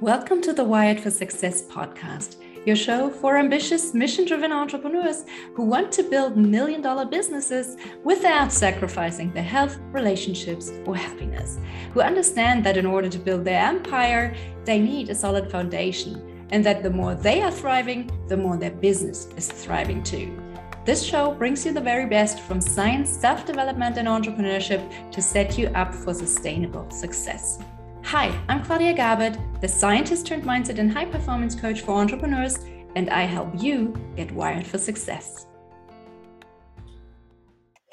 Welcome to the Wired for Success podcast, your show for ambitious, mission driven entrepreneurs who want to build million dollar businesses without sacrificing their health, relationships, or happiness, who understand that in order to build their empire, they need a solid foundation, and that the more they are thriving, the more their business is thriving too. This show brings you the very best from science, self development, and entrepreneurship to set you up for sustainable success. Hi, I'm Claudia Garbutt, the scientist turned mindset and high performance coach for entrepreneurs, and I help you get wired for success.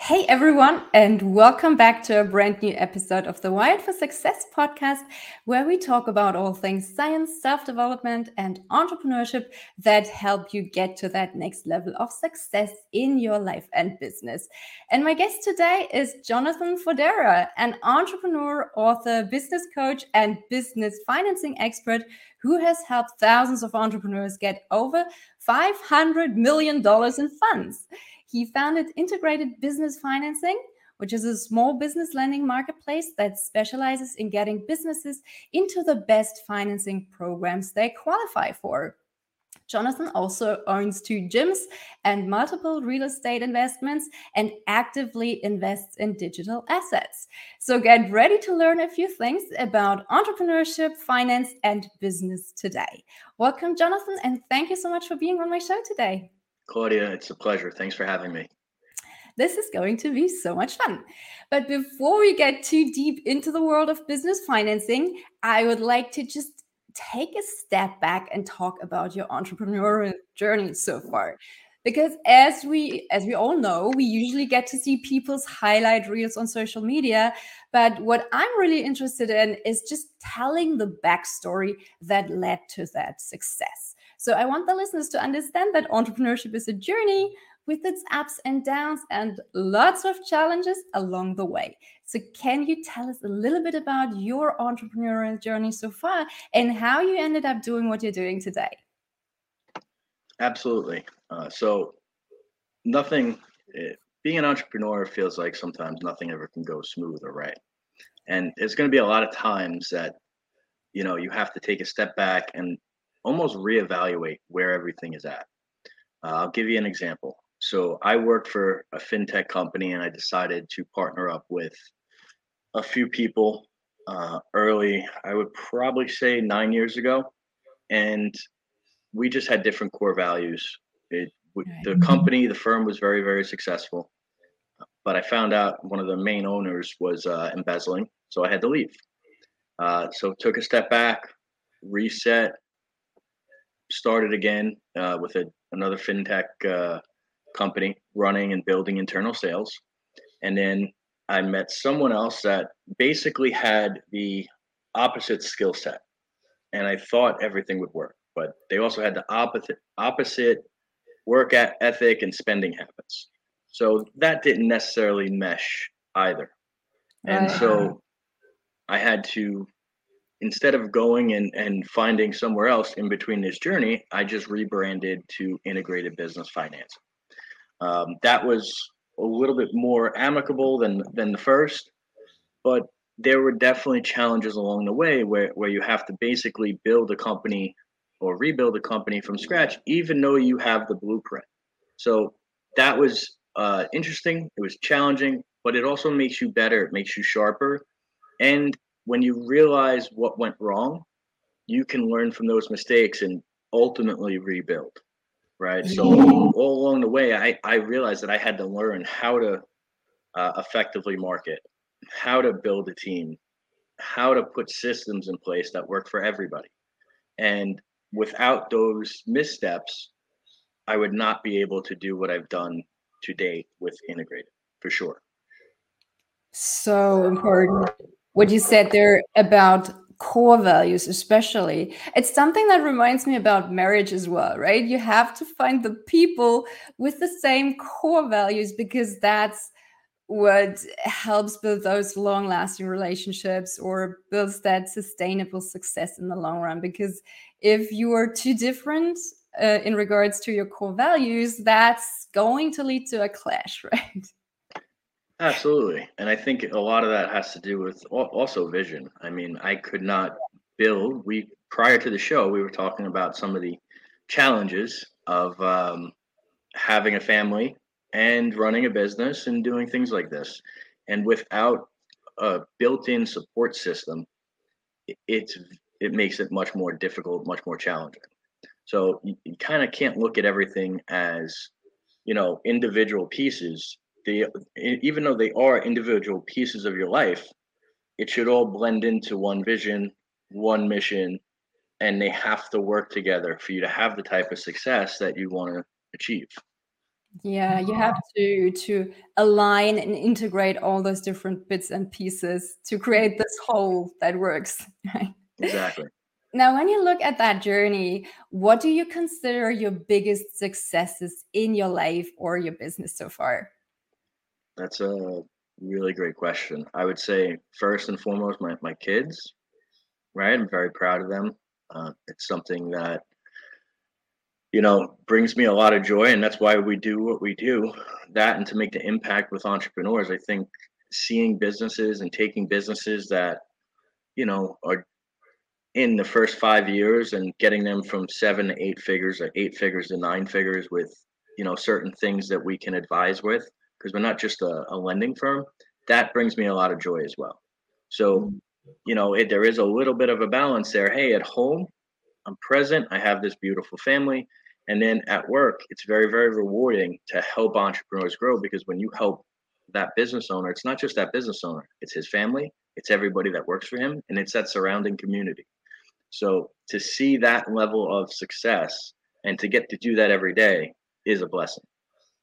Hey everyone, and welcome back to a brand new episode of the Wired for Success podcast, where we talk about all things science, self development, and entrepreneurship that help you get to that next level of success in your life and business. And my guest today is Jonathan Fodera, an entrepreneur, author, business coach, and business financing expert who has helped thousands of entrepreneurs get over $500 million in funds. He founded Integrated Business Financing, which is a small business lending marketplace that specializes in getting businesses into the best financing programs they qualify for. Jonathan also owns two gyms and multiple real estate investments and actively invests in digital assets. So get ready to learn a few things about entrepreneurship, finance, and business today. Welcome, Jonathan, and thank you so much for being on my show today. Claudia, it's a pleasure. Thanks for having me. This is going to be so much fun. But before we get too deep into the world of business financing, I would like to just take a step back and talk about your entrepreneurial journey so far because as we as we all know we usually get to see people's highlight reels on social media but what i'm really interested in is just telling the backstory that led to that success so I want the listeners to understand that entrepreneurship is a journey with its ups and downs and lots of challenges along the way. So, can you tell us a little bit about your entrepreneurial journey so far and how you ended up doing what you're doing today? Absolutely. Uh, so, nothing, it, eh, being an entrepreneur feels like sometimes nothing ever can go smooth or right. And there's going to be a lot of times that, you know, you have to take a step back and almost reevaluate where everything is at. Uh, I'll give you an example. So I worked for a fintech company and I decided to partner up with a few people uh, early, I would probably say nine years ago. And we just had different core values. It, the company, the firm was very, very successful. But I found out one of the main owners was uh, embezzling. So I had to leave. Uh, so took a step back, reset, started again uh, with a, another fintech uh, company running and building internal sales. And then I met someone else that basically had the opposite skill set. And I thought everything would work, but they also had the opposite opposite work ethic and spending habits. So that didn't necessarily mesh either. And so I had to instead of going and, and finding somewhere else in between this journey, I just rebranded to integrated business finance. Um, that was a little bit more amicable than than the first, but there were definitely challenges along the way where, where you have to basically build a company or rebuild a company from scratch, even though you have the blueprint. So that was uh, interesting. It was challenging, but it also makes you better. It makes you sharper. And when you realize what went wrong, you can learn from those mistakes and ultimately rebuild. Right. So all along the way, I, I realized that I had to learn how to uh, effectively market, how to build a team, how to put systems in place that work for everybody. And without those missteps, I would not be able to do what I've done to date with integrated for sure. So important what you said there about core values especially. It's something that reminds me about marriage as well right? You have to find the people with the same core values because that's what helps build those long lasting relationships or builds that sustainable success in the long run. Because if you are too different uh, in regards to your core values that's going to lead to a clash right Absolutely. And I think a lot of that has to do with also vision. I mean, I could not build. We prior to the show, we were talking about some of the challenges of um, having a family and running a business and doing things like this. And without a built-in support system, it's it makes it much more difficult, much more challenging. So you, you kind of can't look at everything as, you know, individual pieces. They even though they are individual pieces of your life, it should all blend into one vision, one mission, and they have to work together for you to have the type of success that you want to achieve. Yeah you have to to align and integrate all those different bits and pieces to create this whole that works right? Exactly. Now when you look at that journey what do you consider your biggest successes in your life or your business so far that's a really great question. I would say first and foremost my, my kids right? I'm very proud of them. Uh, it's something that you know brings me a lot of joy and that's why we do what we do. That and to make the impact with entrepreneurs i think seeing businesses and taking businesses that you know are in the first five years and getting them from seven to eight figures or eight figures to nine figures with you know certain things that we can advise with because we're not just a, a, lending firm that brings me a lot of joy as well so you know it, there is a little bit of a balance there hey at home I'm present. I have this beautiful family. And then at work, it's very, very rewarding to help entrepreneurs grow because when you help that business owner, it's not just that business owner, it's his family, it's everybody that works for him, and it's that surrounding community. So to see that level of success and to get to do that every day is a blessing.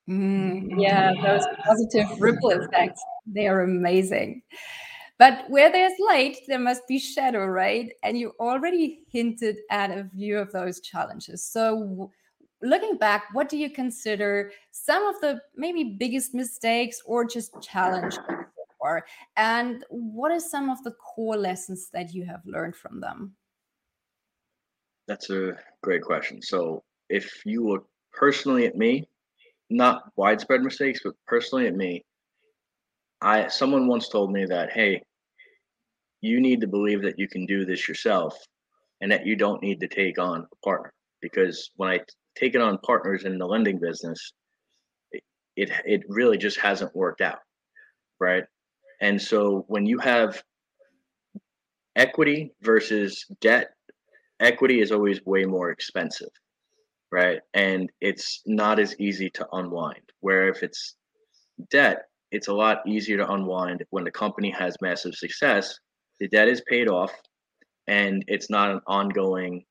Mm, yeah, those positive ripple effects, they are amazing. But where there's light, there must be shadow, right? And you already hinted at a few of those challenges. So, looking back, what do you consider some of the maybe biggest mistakes or just challenges? And what are some of the core lessons that you have learned from them? That's a great question. So, if you look personally at me, not widespread mistakes, but personally at me, I someone once told me that, hey, you need to believe that you can do this yourself and that you don't need to take on a partner. Because when I take it on partners in the lending business, it, it, it really just hasn't worked out. Right. And so when you have equity versus debt, equity is always way more expensive. Right. And it's not as easy to unwind. Where if it's debt, it's a lot easier to unwind when the company has massive success. The debt is paid off, and it's not an ongoing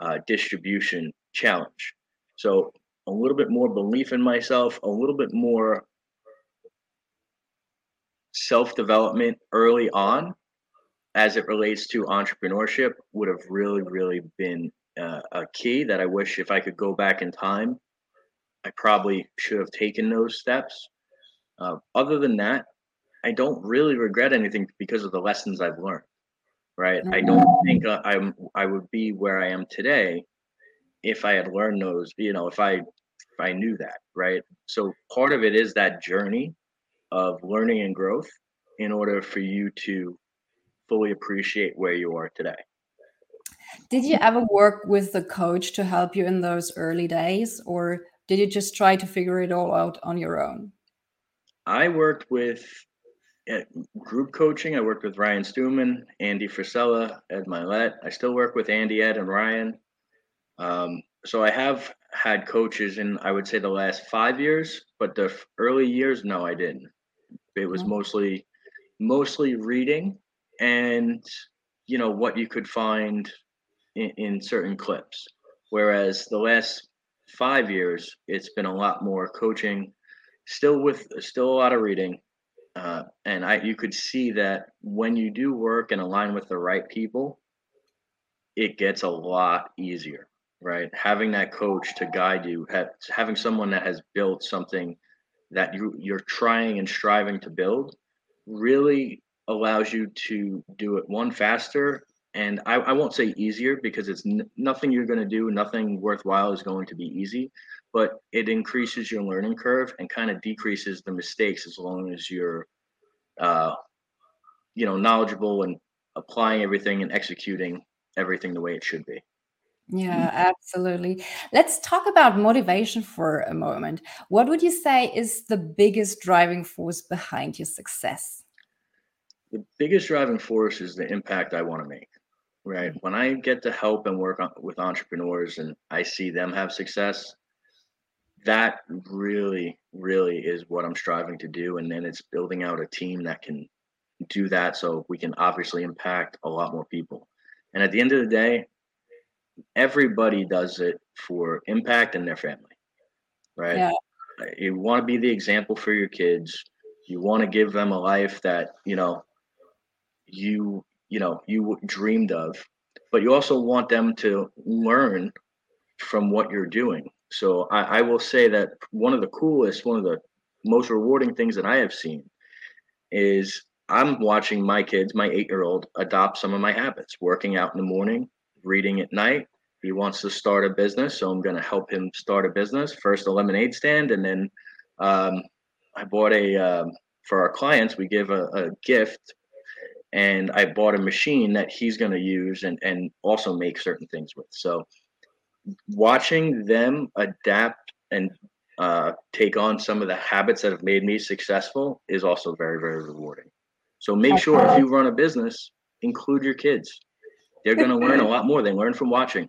uh, distribution challenge. So a little bit more belief in myself, a little bit more self development early on as it relates to entrepreneurship would have really, really been uh, a key that I wish if I could go back in time, I probably should have taken those steps. Uh, other than that, I don't really regret anything because of the lessons I've learned. Right. I don't think uh, I'm I would be where I am today if I had learned those. You know, if I if I knew that. Right. So part of it is that journey of learning and growth in order for you to fully appreciate where you are today. Did you ever work with the coach to help you in those early days, or did you just try to figure it all out on your own? I worked with group coaching. I worked with Ryan Stewman, Andy Frisella, Ed Mylett. I still work with Andy, Ed, and Ryan. Um, so I have had coaches in, I would say, the last five years, but the early years, no, I didn't. It was mm-hmm. mostly, mostly reading and you know what you could find in, in certain clips. Whereas the last five years, it's been a lot more coaching still with still a lot of reading uh, and i you could see that when you do work and align with the right people it gets a lot easier right having that coach to guide you having someone that has built something that you you're trying and striving to build really allows you to do it one faster and I, I won't say easier because it's n- nothing you're going to do nothing worthwhile is going to be easy but it increases your learning curve and kind of decreases the mistakes as long as you're uh, you know knowledgeable and applying everything and executing everything the way it should be. Yeah, absolutely. Let's talk about motivation for a moment. What would you say is the biggest driving force behind your success? The biggest driving force is the impact I want to make. Right. When I get to help and work on, with entrepreneurs and I see them have success, that really, really is what I'm striving to do. And then it's building out a team that can do that so we can obviously impact a lot more people. And at the end of the day, everybody does it for impact and their family, right? Yeah. Uh, you want to be the example for your kids. You want to give them a life that, you know, you, you know, you dreamed of, but you also want them to learn from what you're doing. So I, I will say that one of the coolest, one of the most rewarding things that I have seen is I'm watching my kids, my eight year old, adopt some of my habits, working out in the morning, reading at night. He wants to start a business, so I'm going to help him start a business. First, a lemonade stand, and then um, I bought a um, for our clients. We give a, a gift, and I bought a machine that he's going to use and and also make certain things with. So, watching them adapt and uh, take on some of the habits that have made me successful is also very very rewarding. So make sure if you run a business, include your kids. They're going to learn a lot more. They learn from watching.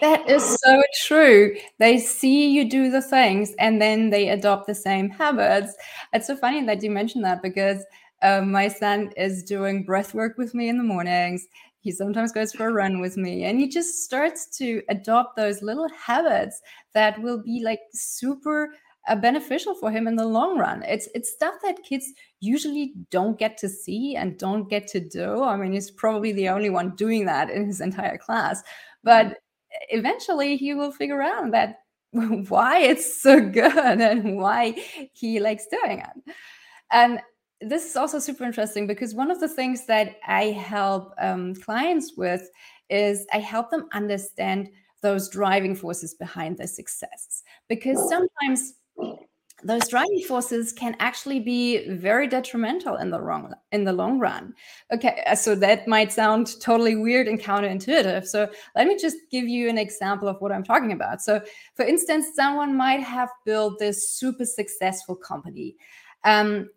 That is so true. They see you do the things and then they adopt the same habits. It's so funny that you mentioned that because um, my son is doing breath work with me in the mornings. He sometimes goes for a run with me and he just starts to adopt those little habits that will be like super uh, beneficial for him in the long run. It's it's stuff that kids usually don't get to see and don't get to do. I mean, he's probably the only one doing that in his entire class. But mm-hmm. eventually he will figure out that why it's so good and why he likes doing it. And this is also super interesting because one of the things that I help um, clients with is I help them understand those driving forces behind their success. Because sometimes those driving forces can actually be very detrimental in the wrong in the long run. Okay uh, so that might sound totally weird and counterintuitive. So let me just give you an example of what i'm talking about. So for instance someone might have built this super successful company. Um,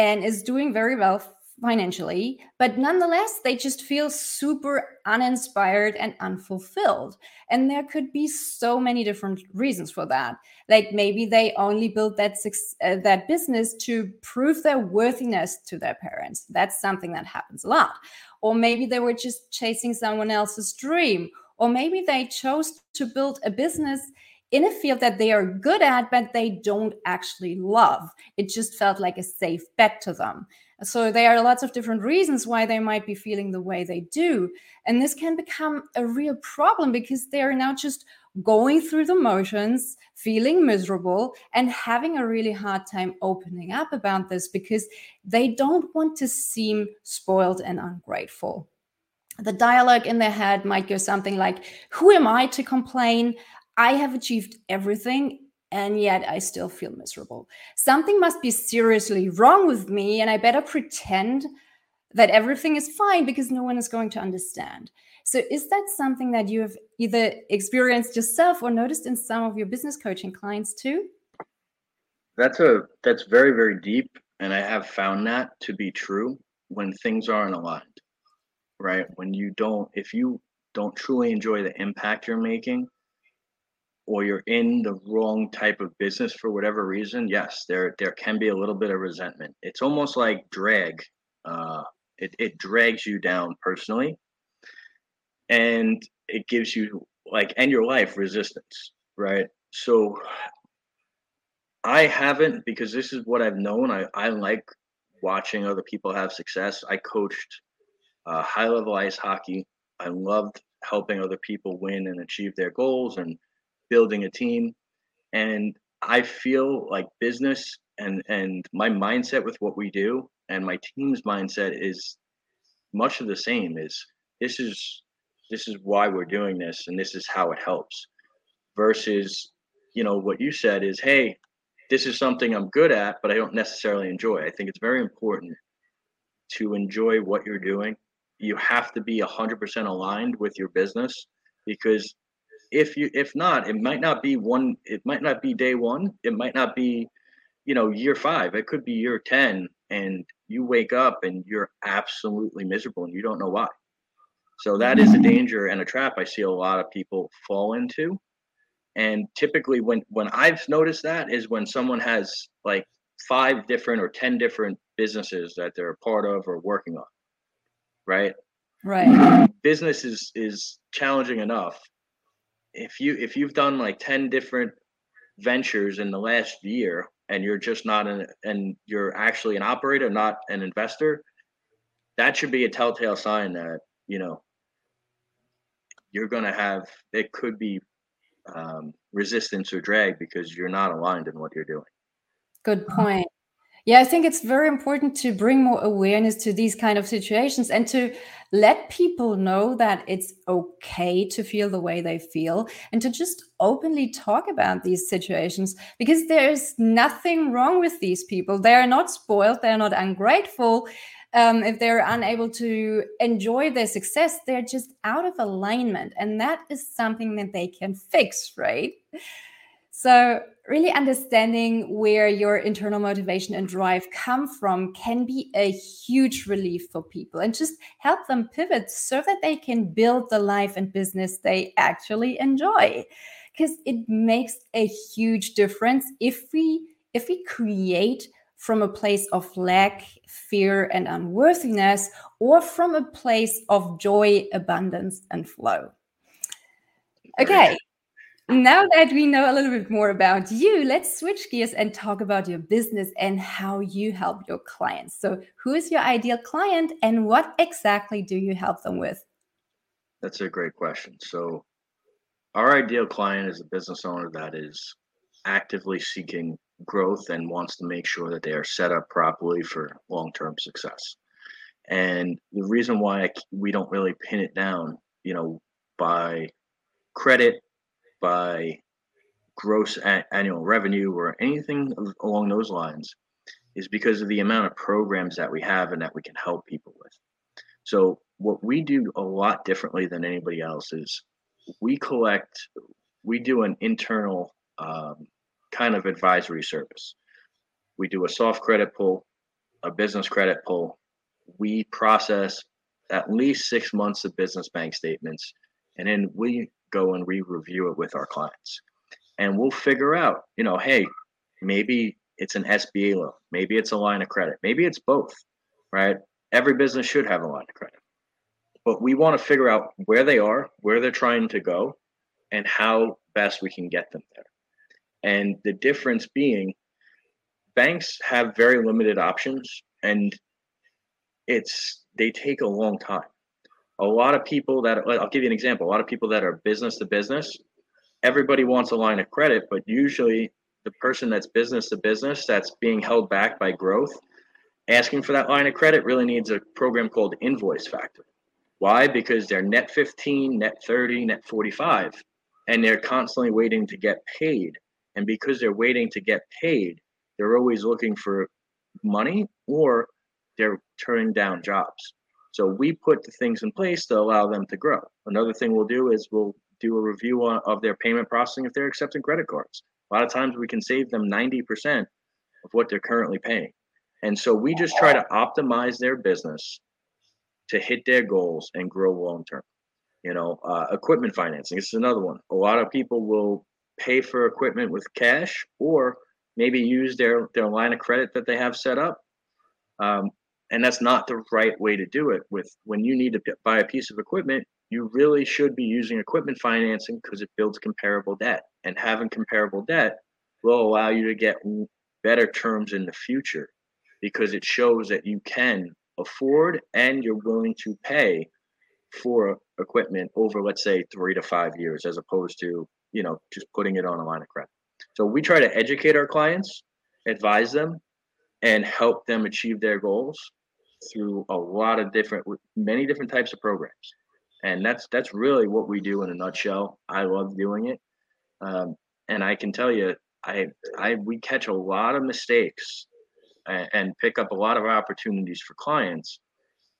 and is doing very well financially, but nonetheless, they just feel super uninspired and unfulfilled. And there could be so many different reasons for that. Like maybe they only built that uh, that business to prove their worthiness to their parents. That's something that happens a lot. Or maybe they were just chasing someone else's dream. Or maybe they chose to build a business in a field that they are good at, but they don't actually love. It just felt like a safe bet to them. So there are lots of different reasons why they might be feeling the way they do. And this can become a real problem because they are now just going through the motions, feeling miserable, and having a really hard time opening up about this because they don't want to seem spoiled and ungrateful. The dialogue in their head might go something like, Who am I to complain? I have achieved everything and yet I still feel miserable. Something must be seriously wrong with me, and I better pretend that everything is fine because no one is going to understand. So, is that something that you have either experienced yourself or noticed in some of your business coaching clients too? That's a that's very very deep, and I have found that to be true when things aren't aligned. Right when you don't, if you don't truly enjoy the impact you're making, or you're in the wrong type of business for whatever reason, yes, there there can be a little bit of resentment. It's almost like drag. Uh, it it drags you down personally, and it gives you like and your life resistance, right? So I haven't because this is what I've known. I I like watching other people have success. I coached uh, high level ice hockey. I loved helping other people win and achieve their goals and building a team. And i feel like business and and my mindset with what we do and my team's mindset is much of the same is this is this is why we're doing this and this is how it helps versus you know what you said is hey this is something i'm good at but i don't necessarily enjoy i think it's very important to enjoy what you're doing. You have to be 100% aligned with your business because if you if not it might not be one it might not be day one it might not be you know year five it could be year 10 and you wake up and you're absolutely miserable and you don't know why. So that is a danger and a trap i see a lot of people fall into. And typically when when i've noticed that is when someone has like five different or 10 different businesses that they're a part of or working on right? Right. Business is is challenging enough if you if you've done like 10 different ventures in the last year and you're just not an and you're actually an operator not an investor that should be a telltale sign that you know you're going to have it could be um, resistance or drag because you're not aligned in what you're doing. Good point yeah, I think it's very important to bring more awareness to these kind of situations and to let people know that it's okay to feel the way they feel and to just openly talk about these situations because there's nothing wrong with these people. They're not spoiled, they're not ungrateful. Um, if they're unable to enjoy their success, they're just out of alignment. And that is something that they can fix, right? So, really understanding where your internal motivation and drive come from can be a huge relief for people and just help them pivot so that they can build the life and business they actually enjoy. Because it makes a huge difference if we if we create from a place of lack, fear, and unworthiness, or from a place of joy, abundance, and flow. Okay, now that we know a little bit more about you, let's switch gears and talk about your business and how you help your clients. So, who is your ideal client and what exactly do you help them with? That's a great question. So, our ideal client is a business owner that is actively seeking growth and wants to make sure that they are set up properly for long term success. And the reason why we don't really pin it down, you know, by credit by gross a- annual revenue or anything along those lines is because of the amount of programs that we have and that we can help people with. So, what we do a lot differently than anybody else is we collect, we do an internal um, kind of advisory service. We do a soft credit pull, a business credit pull. We process at least six months of business bank statements, and then we go and re-review it with our clients. And we'll figure out, you know, hey, maybe it's an SBA loan, maybe it's a line of credit, maybe it's both, right? Every business should have a line of credit. But we want to figure out where they are, where they're trying to go, and how best we can get them there. And the difference being, banks have very limited options and it's they take a long time a lot of people that I'll give you an example. A lot of people that are business to business, everybody wants a line of credit, but usually the person that's business to business that's being held back by growth, asking for that line of credit really needs a program called Invoice Factor. Why? Because they're net 15, net 30, net 45, and they're constantly waiting to get paid. And because they're waiting to get paid, they're always looking for money or they're turning down jobs. So we put the things in place to allow them to grow. Another thing we'll do is we'll do a review of their payment processing if they're accepting credit cards. A lot of times we can save them 90% of what they're currently paying. And so we just try to optimize their business to hit their goals and grow long term. You know, uh, equipment financing this is another one. A lot of people will pay for equipment with cash or maybe use their their line of credit that they have set up. Um, and that's not the right way to do it with when you need to buy a piece of equipment you really should be using equipment financing because it builds comparable debt. And having comparable debt will allow you to get better terms in the future because it shows that you can afford and you're willing to pay for equipment over let's say 3 to 5 years as opposed to you know just putting it on a line of credit. So we try to educate our clients advise them and help them achieve their goals through a lot of different many different types of programs and that's that's really what we do in a nutshell i love doing it um, and i can tell you i i we catch a lot of mistakes and, and pick up a lot of opportunities for clients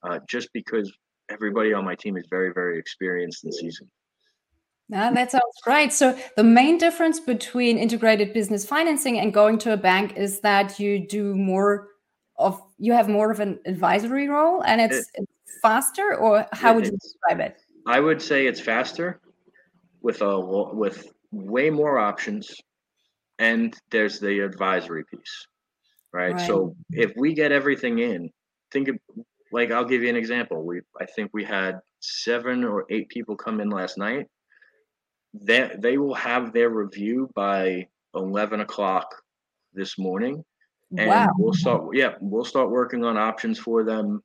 uh, just because everybody on my team is very, very experienced and seasoned. Yeah, that sounds great. So the main difference between integrated business financing and going to a bank is that you do more of you have more of an advisory role and it's, it, it's faster or how would you describe it? I would say it's faster with a with way more options and there's the advisory piece. Right? right. So if we get everything in, think of like I'll give you an example. We I think we had seven or eight people come in last night they they will have their review by 11 o'clock this morning and wow. we'll start yeah we'll start working on options for them.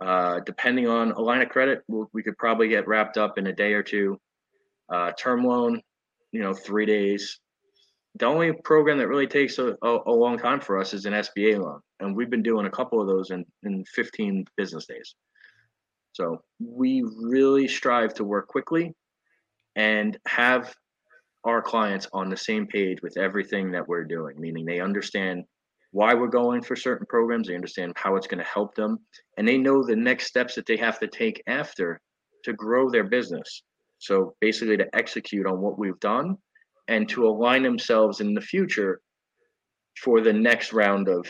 Uh, depending on a line of credit we'll, we could probably get wrapped up in a day or two. Uh, term loan you know three days. The only program that really takes a, a, a, long time for us is an sba loan and we've been doing a couple of those in, in 15 business days. So we really strive to work quickly and have our clients on the same page with everything that we're doing, meaning they understand why we're going for certain programs, they understand how it's going to help them, and they know the next steps that they have to take after to grow their business. So basically, to execute on what we've done and to align themselves in the future for the next round of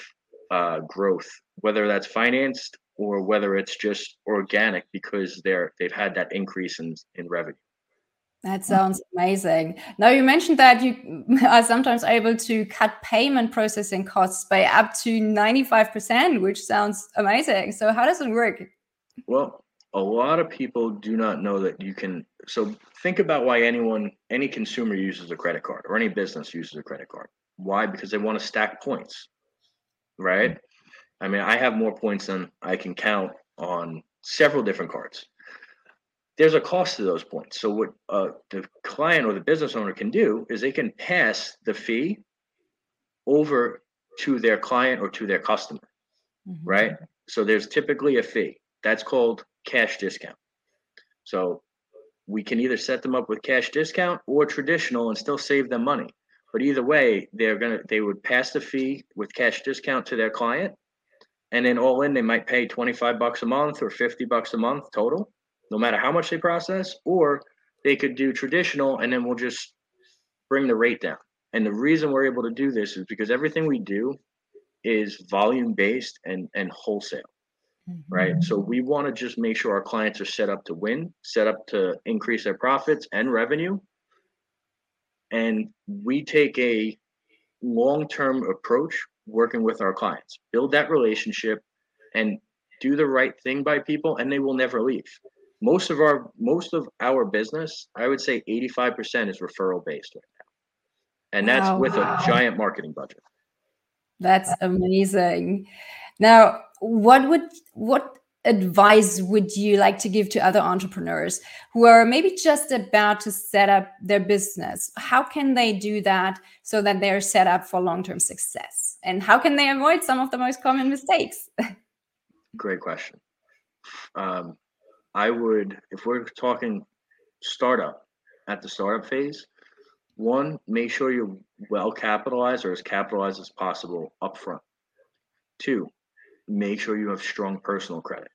uh, growth, whether that's financed or whether it's just organic because they're they've had that increase in in revenue. That sounds amazing. Now, you mentioned that you are sometimes able to cut payment processing costs by up to 95%, which sounds amazing. So, how does it work? Well, a lot of people do not know that you can. So, think about why anyone, any consumer uses a credit card or any business uses a credit card. Why? Because they want to stack points, right? Mm. I mean, I have more points than I can count on several different cards there's a cost to those points. So what uh, the client or the business owner can do is they can pass the fee over to their client or to their customer, mm-hmm. right? So there's typically a fee that's called cash discount. So we can either set them up with cash discount or traditional and still save them money. But either way, they're gonna they would pass the fee with cash discount to their client, and then all in they might pay 25 bucks a month or 50 bucks a month total no matter how much they process, or they could do traditional and then we'll just bring the rate down. And the reason we're able to do this is because everything we do is volume based and and wholesale. Mm-hmm. Right. So we want to just make sure our clients are set up to win, set up to increase their profits and revenue. And we take a long-term approach working with our clients. Build that relationship and do the right thing by people and they will never leave most of our most of our business i would say 85% is referral based right now. And that's wow. with a giant marketing budget. That's amazing. Now what would what advice would you like to give to other entrepreneurs who are maybe just about to set up their business? How can they do that so that they're set up for long-term success? And how can they avoid some of the most common mistakes? Great question. Um, I would, if we're talking startup at the startup phase, one, make sure you're well capitalized or as capitalized as possible upfront. Two, make sure you have strong personal credit.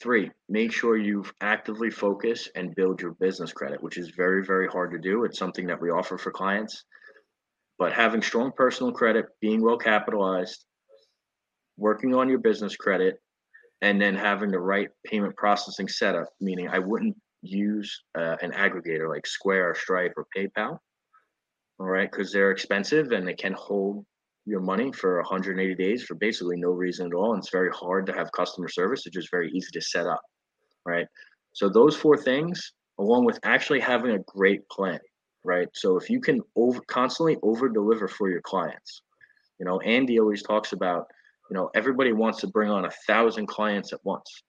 Three, make sure you actively focus and build your business credit, which is very, very hard to do. It's something that we offer for clients. But having strong personal credit, being well capitalized, working on your business credit, and then having the right payment processing setup, meaning I wouldn't use uh, an aggregator like Square or Stripe or PayPal, all right, because they're expensive and they can hold your money for 180 days for basically no reason at all. And it's very hard to have customer service. It's just very easy to set up, right? So those four things, along with actually having a great plan, right? So if you can over constantly over deliver for your clients, you know, Andy always talks about you know everybody wants to bring on a thousand clients at once.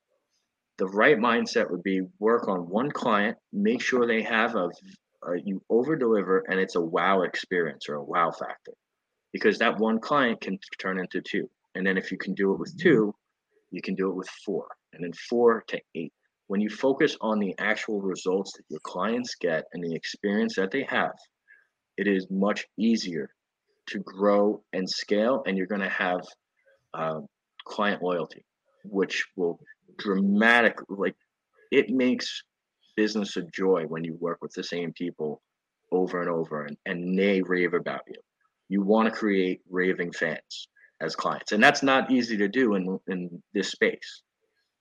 The right mindset would be work on one client make sure they have a, a you over deliver and it's a wow experience or a wow factor. Because that one client can turn into two. And then if you can do it with two you can do it with four and then four to eight. When you focus on the actual results that your clients get and the experience that they have it is much easier to grow and scale and you're going to have uh, client loyalty. which will dramatically like it makes business a joy when you work with the same people over and over and, and they rave about you. You want to create raving fans as clients. And that's not easy to do in, in this space,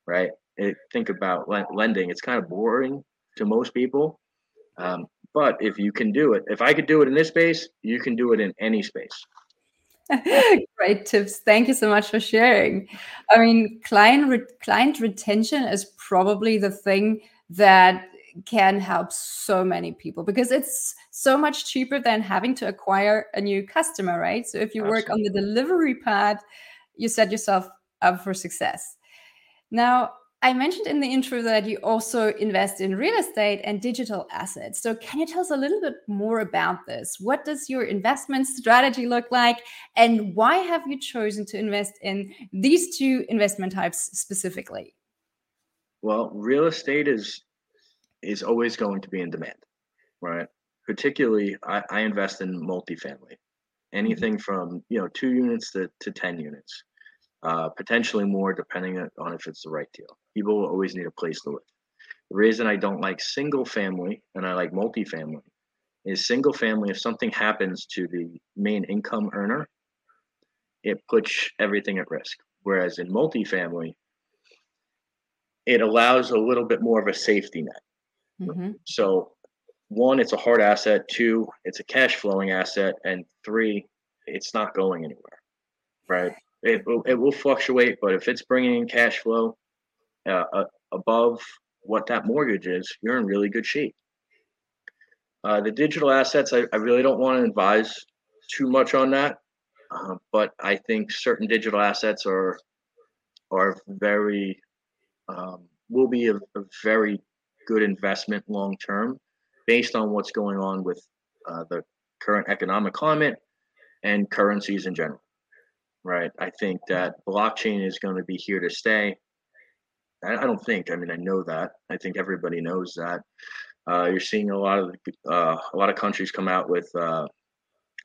right? It, think about lending, it's kind of boring to most people. Um, but if you can do it, if I could do it in this space, you can do it in any space. Great tips. Thank you so much for sharing. I mean, client re- client retention is probably the thing that can help so many people because it's so much cheaper than having to acquire a new customer, right? So if you Absolutely. work on the delivery part, you set yourself up for success. Now, I mentioned in the intro that you also invest in real estate and digital assets. So, can you tell us a little bit more about this? What does your investment strategy look like? And why have you chosen to invest in these two investment types specifically? Well, real estate is is always going to be in demand, right? Particularly, I, I invest in multifamily, mm-hmm. anything from you know two units to, to ten units, uh, potentially more depending on if it's the right deal. People will always need a place to live. The reason I don't like single family and I like multifamily is single family. If something happens to the main income earner, it puts everything at risk. Whereas in multifamily, it allows a little bit more of a safety net. Mm-hmm. So, one, it's a hard asset. Two, it's a cash flowing asset. And three, it's not going anywhere, right? It, it will fluctuate, but if it's bringing in cash flow uh, uh, above what that mortgage is, you're in really good shape. Uh, the digital assets, I, I, really don't want to advise too much on that, uh, but I think certain digital assets are are very um, will be a, a, very good investment long term, based on what's going on with uh, the current economic climate and currencies in general. Right, I think that blockchain is going to be here to stay. I, don't think. I mean, I know that. I think everybody knows that. Uh, you're seeing a lot of uh, a lot of countries come out with uh,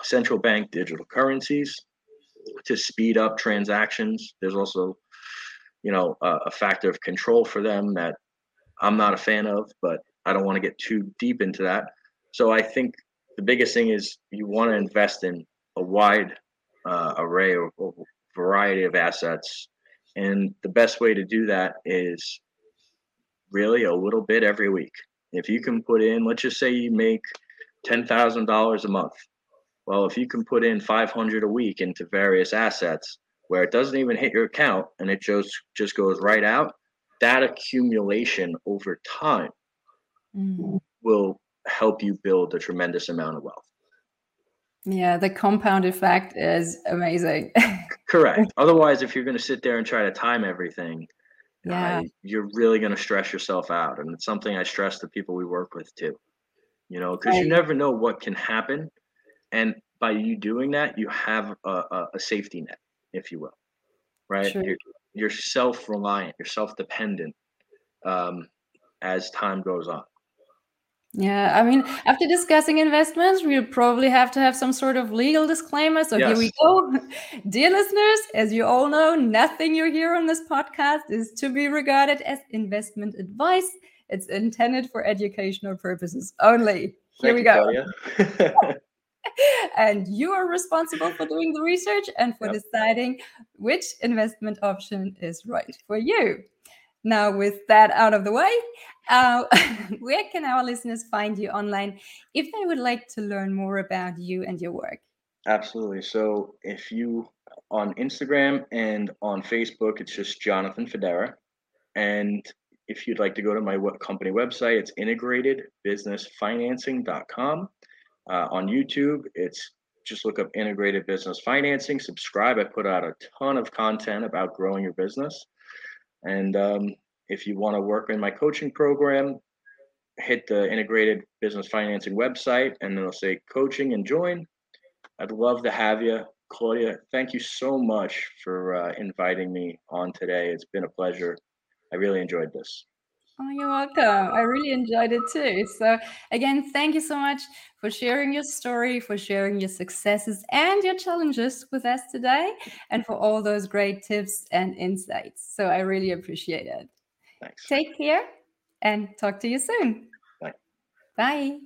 central bank digital currencies to speed up transactions. There's also, you know, a factor of control for them that I'm not a fan of, but I don't want to get too deep into that. So I think the biggest thing is you want to invest in a wide uh, array of, or variety of assets and the best way to do that is really a little bit every week. If you can put in, let's just say you make $10,000 a month. Well, if you can put in 500 a week into various assets where it doesn't even hit your account and it just just goes right out, that accumulation over time mm. will help you build a tremendous amount of wealth. Yeah, the compound effect is amazing. Correct. Otherwise, if you're going to sit there and try to time everything, yeah, uh, you're really going to stress yourself out. And it's something I stress the people we work with too. You know, because right. you never know what can happen, and by you doing that, you have a, a, a safety net, if you will. Right. You're, you're self-reliant. You're self-dependent um, as time goes on. Yeah, I mean, after discussing investments, we'll probably have to have some sort of legal disclaimer. So yes. here we go. Dear listeners, as you all know, nothing you hear on this podcast is to be regarded as investment advice. It's intended for educational purposes only. Here Thank we go. and you are responsible for doing the research and for yep. deciding which investment option is right for you. Now, with that out of the way, uh, where can our listeners find you online if they would like to learn more about you and your work? Absolutely. So, if you on Instagram and on Facebook, it's just Jonathan Fodera. And if you'd like to go to my company website, it's integratedbusinessfinancing.com. Uh, on YouTube, it's just look up integrated business financing, subscribe. I put out a ton of content about growing your business. And um, if you want to work in my coaching program, hit the integrated business financing website and it'll say coaching and join. I'd love to have you. Claudia, thank you so much for uh, inviting me on today. It's been a pleasure. I really enjoyed this. Oh, you're welcome. I really enjoyed it too. So, again, thank you so much for sharing your story, for sharing your successes and your challenges with us today, and for all those great tips and insights. So, I really appreciate it. Thanks. Take care and talk to you soon. Bye. Bye.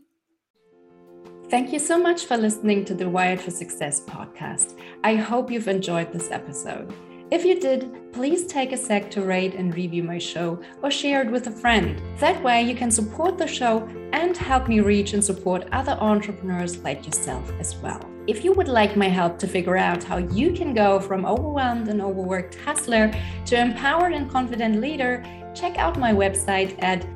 Thank you so much for listening to the Wired for Success podcast. I hope you've enjoyed this episode. If you did, please take a sec to rate and review my show or share it with a friend. That way, you can support the show and help me reach and support other entrepreneurs like yourself as well. If you would like my help to figure out how you can go from overwhelmed and overworked hustler to empowered and confident leader, check out my website at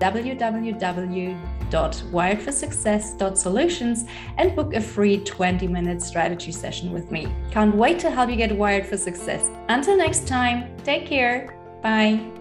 www.wiredforsuccess.solutions and book a free 20 minute strategy session with me. Can't wait to help you get wired for success. Until next time, take care. Bye.